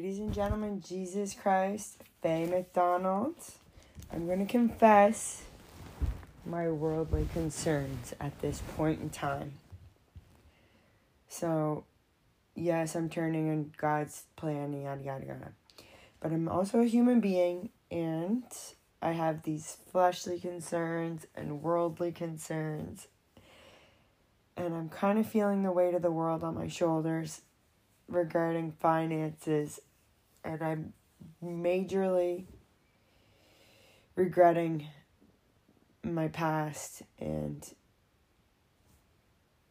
Ladies and gentlemen, Jesus Christ, Faye McDonald, I'm going to confess my worldly concerns at this point in time. So, yes, I'm turning in God's plan, yada, yada, yada. But I'm also a human being, and I have these fleshly concerns and worldly concerns. And I'm kind of feeling the weight of the world on my shoulders regarding finances. And I'm majorly regretting my past and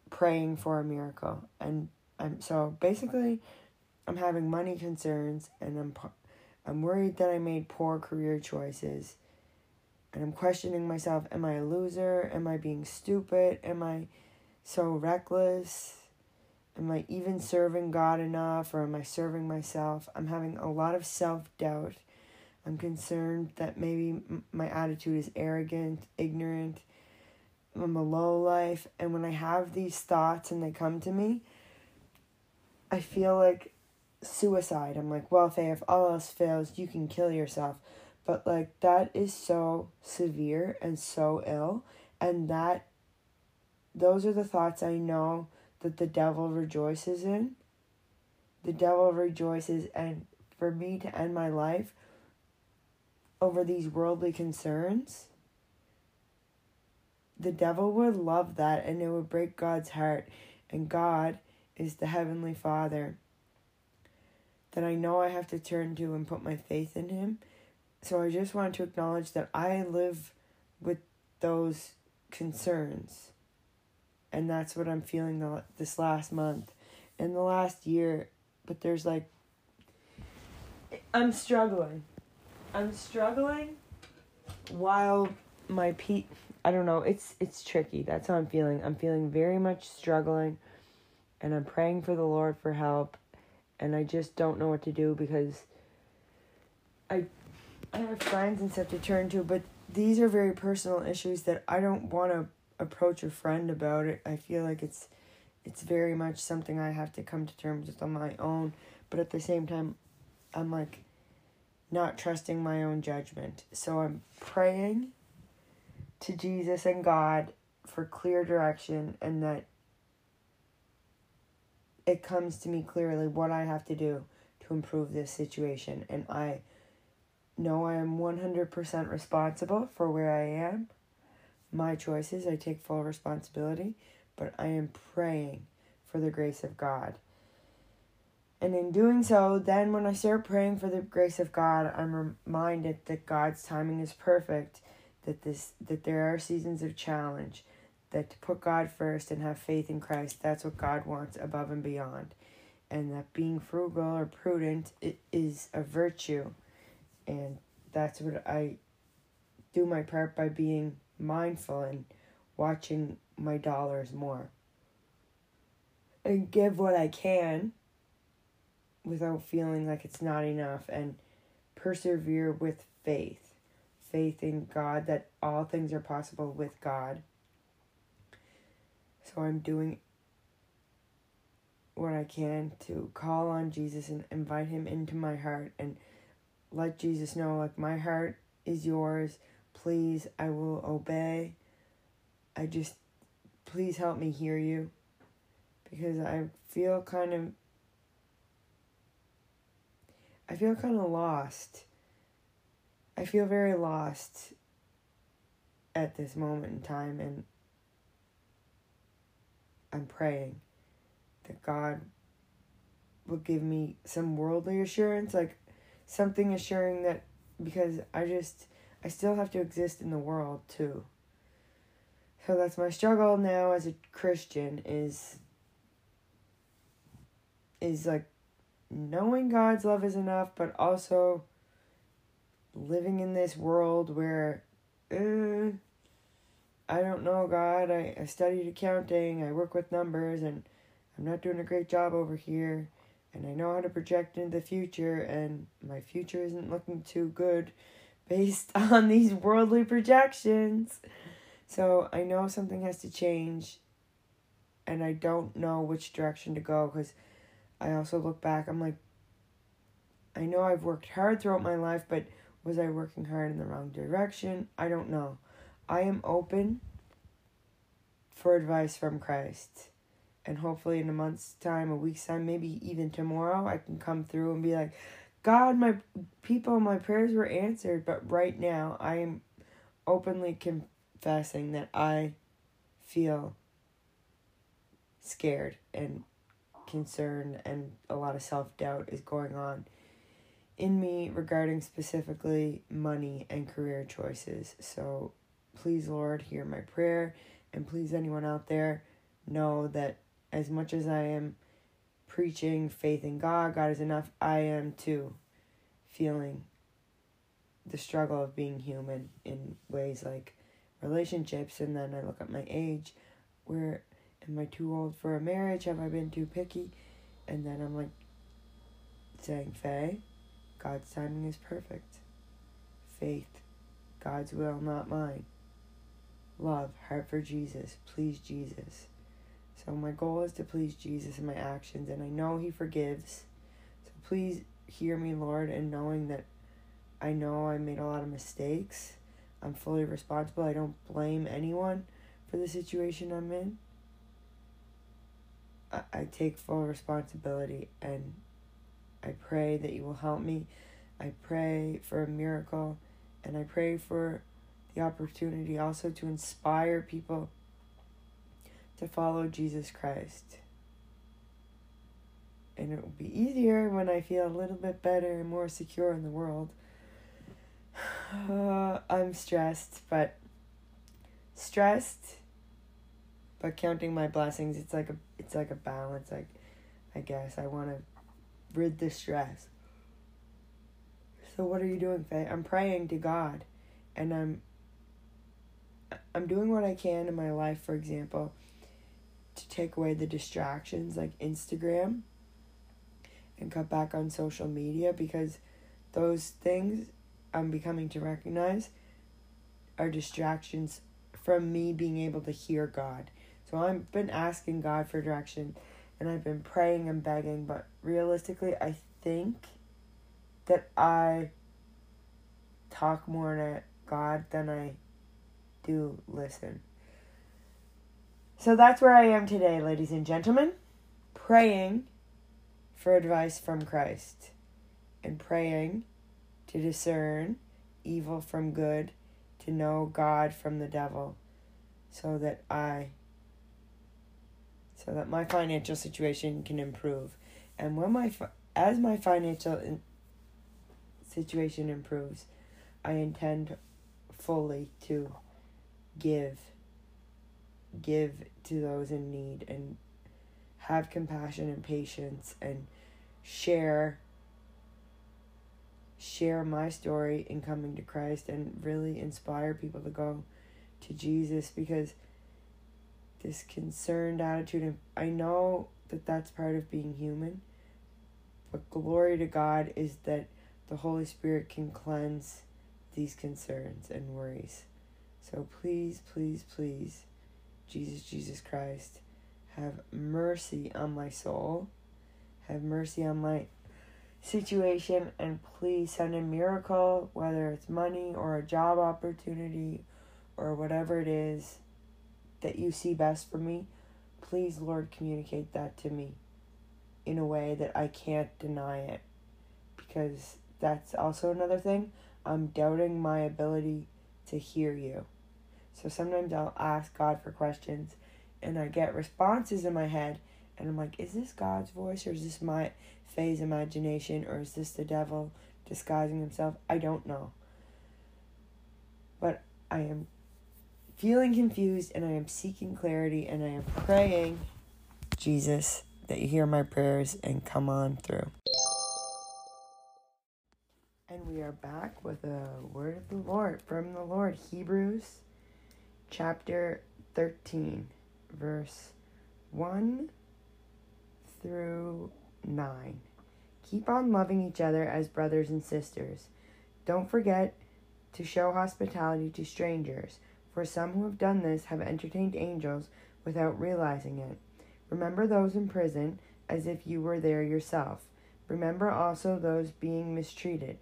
praying for a miracle. And I'm so basically I'm having money concerns and I'm I'm worried that I made poor career choices. And I'm questioning myself, am I a loser? Am I being stupid? Am I so reckless? Am I even serving God enough or am I serving myself? I'm having a lot of self-doubt I'm concerned that maybe my attitude is arrogant, ignorant. I'm a low life. And when I have these thoughts and they come to me, I feel like suicide. I'm like, well, Faye, if all else fails, you can kill yourself. But like, that is so severe and so ill. And that, those are the thoughts I know that the devil rejoices in. The devil rejoices, and for me to end my life over these worldly concerns, the devil would love that and it would break God's heart. And God is the Heavenly Father that I know I have to turn to and put my faith in Him. So I just want to acknowledge that I live with those concerns. And that's what I'm feeling the, this last month and the last year. But there's like, I'm struggling. I'm struggling while my pe I don't know, it's it's tricky. That's how I'm feeling. I'm feeling very much struggling and I'm praying for the Lord for help and I just don't know what to do because I I have friends and stuff to turn to, but these are very personal issues that I don't want to approach a friend about it. I feel like it's it's very much something I have to come to terms with on my own, but at the same time I'm like not trusting my own judgment. So I'm praying to Jesus and God for clear direction and that it comes to me clearly what I have to do to improve this situation. And I know I am 100% responsible for where I am. My choices, I take full responsibility, but I am praying for the grace of God and in doing so, then when I start praying for the grace of God, I'm reminded that God's timing is perfect, that this that there are seasons of challenge, that to put God first and have faith in Christ, that's what God wants above and beyond. And that being frugal or prudent is a virtue. And that's what I do my part by being mindful and watching my dollars more. And give what I can without feeling like it's not enough and persevere with faith. Faith in God that all things are possible with God. So I'm doing what I can to call on Jesus and invite him into my heart and let Jesus know like my heart is yours. Please, I will obey. I just please help me hear you because I feel kind of I feel kind of lost. I feel very lost at this moment in time, and I'm praying that God will give me some worldly assurance, like something assuring that because I just, I still have to exist in the world too. So that's my struggle now as a Christian is is like knowing God's love is enough, but also living in this world where uh, I don't know God. I, I studied accounting, I work with numbers, and I'm not doing a great job over here. And I know how to project into the future, and my future isn't looking too good based on these worldly projections. So I know something has to change, and I don't know which direction to go because I also look back, I'm like, I know I've worked hard throughout my life, but was I working hard in the wrong direction? I don't know. I am open for advice from Christ. And hopefully, in a month's time, a week's time, maybe even tomorrow, I can come through and be like, God, my people, my prayers were answered. But right now, I am openly confessing that I feel scared and concerned, and a lot of self doubt is going on in me regarding specifically money and career choices. So please, Lord, hear my prayer. And please, anyone out there, know that as much as I am preaching faith in God, God is enough, I am too feeling the struggle of being human in ways like relationships. And then I look at my age where am I too old for a marriage? Have I been too picky? And then I'm like saying, Faye, God's timing is perfect. Faith, God's will, not mine. Love, heart for Jesus, please Jesus. So my goal is to please Jesus in my actions, and I know He forgives. So please hear me, Lord, and knowing that I know I made a lot of mistakes. I'm fully responsible. I don't blame anyone for the situation I'm in. I, I take full responsibility and I pray that you will help me. I pray for a miracle and I pray for the opportunity also to inspire people to follow Jesus Christ. And it will be easier when I feel a little bit better and more secure in the world. Uh, I'm stressed, but stressed but counting my blessings it's like a it's like a balance like i guess i want to rid the stress so what are you doing faye i'm praying to god and i'm i'm doing what i can in my life for example to take away the distractions like instagram and cut back on social media because those things i'm becoming to recognize are distractions from me being able to hear god so I've been asking God for direction and I've been praying and begging, but realistically, I think that I talk more to God than I do listen. So that's where I am today, ladies and gentlemen, praying for advice from Christ and praying to discern evil from good, to know God from the devil, so that I so that my financial situation can improve. And when my as my financial situation improves, I intend fully to give give to those in need and have compassion and patience and share share my story in coming to Christ and really inspire people to go to Jesus because this concerned attitude and I know that that's part of being human but glory to God is that the Holy Spirit can cleanse these concerns and worries. So please please please Jesus Jesus Christ have mercy on my soul have mercy on my situation and please send a miracle whether it's money or a job opportunity or whatever it is that you see best for me, please, Lord, communicate that to me in a way that I can't deny it. Because that's also another thing. I'm doubting my ability to hear you. So sometimes I'll ask God for questions and I get responses in my head and I'm like, is this God's voice or is this my phase imagination or is this the devil disguising himself? I don't know. But I am feeling confused and I am seeking clarity and I am praying, Jesus, that you hear my prayers and come on through. And we are back with a word of the Lord from the Lord, Hebrews chapter 13, verse 1 through 9. Keep on loving each other as brothers and sisters. Don't forget to show hospitality to strangers for some who have done this have entertained angels without realizing it. Remember those in prison as if you were there yourself. Remember also those being mistreated,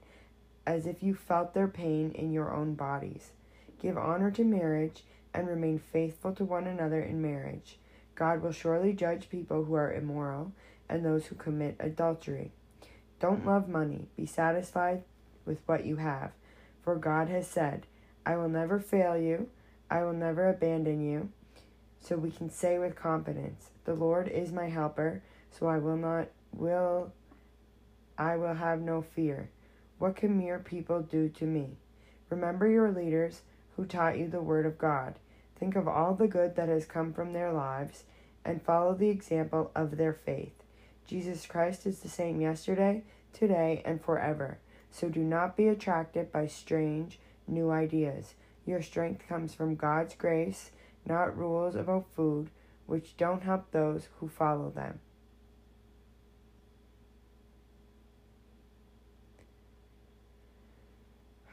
as if you felt their pain in your own bodies. Give honor to marriage and remain faithful to one another in marriage. God will surely judge people who are immoral and those who commit adultery. Don't love money. Be satisfied with what you have. For God has said, I will never fail you, I will never abandon you. So we can say with confidence, The Lord is my helper, so I will not will I will have no fear. What can mere people do to me? Remember your leaders who taught you the word of God. Think of all the good that has come from their lives and follow the example of their faith. Jesus Christ is the same yesterday, today, and forever. So do not be attracted by strange, new ideas. Your strength comes from God's grace, not rules about food, which don't help those who follow them.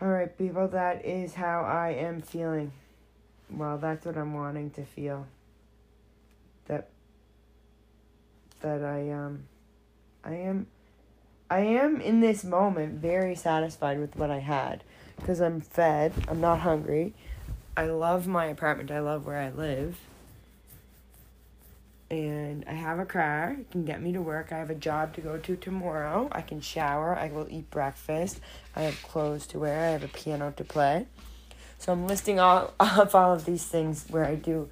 All right, people, that is how I am feeling. Well, that's what I'm wanting to feel. That that I um I am I am in this moment very satisfied with what I had because I'm fed, I'm not hungry. I love my apartment. I love where I live and I have a car. It can get me to work. I have a job to go to tomorrow. I can shower. I will eat breakfast. I have clothes to wear. I have a piano to play. So I'm listing all of all of these things where I do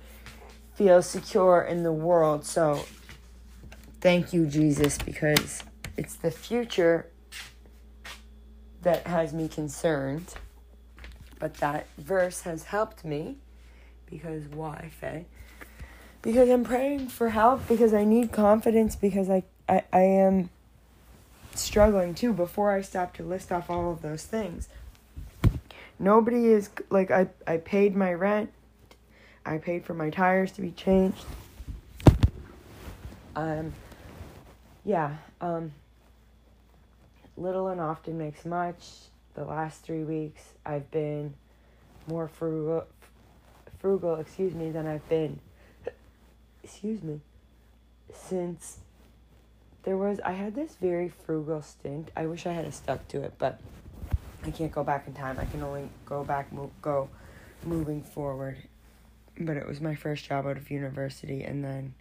feel secure in the world. So thank you, Jesus, because it's the future that has me concerned. But that verse has helped me because why, Faye? because I'm praying for help because I need confidence because I, I, I am struggling too before I stop to list off all of those things. Nobody is like I I paid my rent. I paid for my tires to be changed. Um yeah, um little and often makes much. The last 3 weeks I've been more frugal frugal, excuse me, than I've been excuse me, since there was, I had this very frugal stint. I wish I had stuck to it, but I can't go back in time. I can only go back, move, go moving forward. But it was my first job out of university, and then.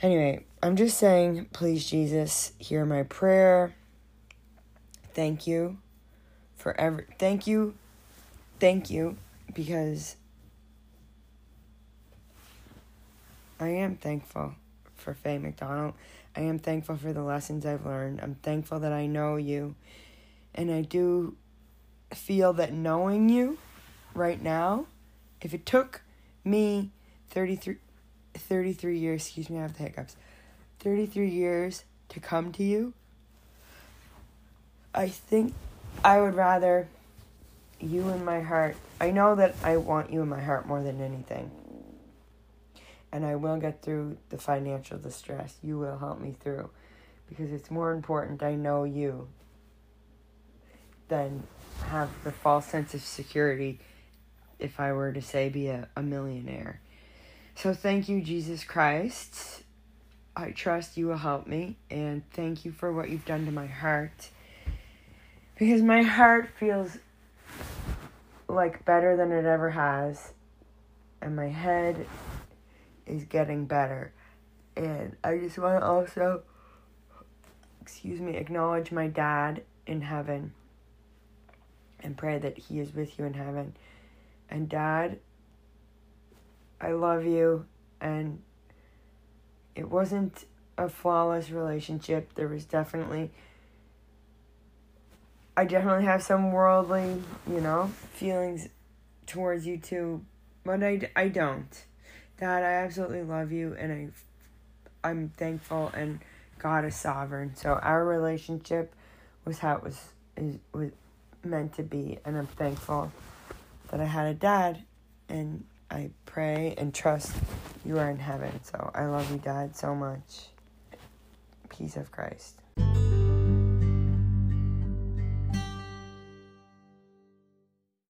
Anyway, I'm just saying, please, Jesus, hear my prayer. Thank you for ever. Thank you. Thank you because I am thankful for Faye McDonald. I am thankful for the lessons I've learned. I'm thankful that I know you. And I do feel that knowing you right now, if it took me 33, 33 years, excuse me, I have the hiccups, 33 years to come to you, I think I would rather you in my heart. I know that I want you in my heart more than anything and I will get through the financial distress. You will help me through because it's more important I know you than have the false sense of security if I were to say be a, a millionaire. So thank you, Jesus Christ. I trust you will help me and thank you for what you've done to my heart. Because my heart feels like better than it ever has. And my head is getting better. And I just want to also, excuse me, acknowledge my dad in heaven and pray that he is with you in heaven. And dad, I love you. And it wasn't a flawless relationship. There was definitely, I definitely have some worldly, you know, feelings towards you too, but I, I don't. Dad, I absolutely love you and I I'm thankful and God is sovereign. So our relationship was how it was is was meant to be and I'm thankful that I had a dad and I pray and trust you are in heaven. So I love you, Dad, so much. Peace of Christ.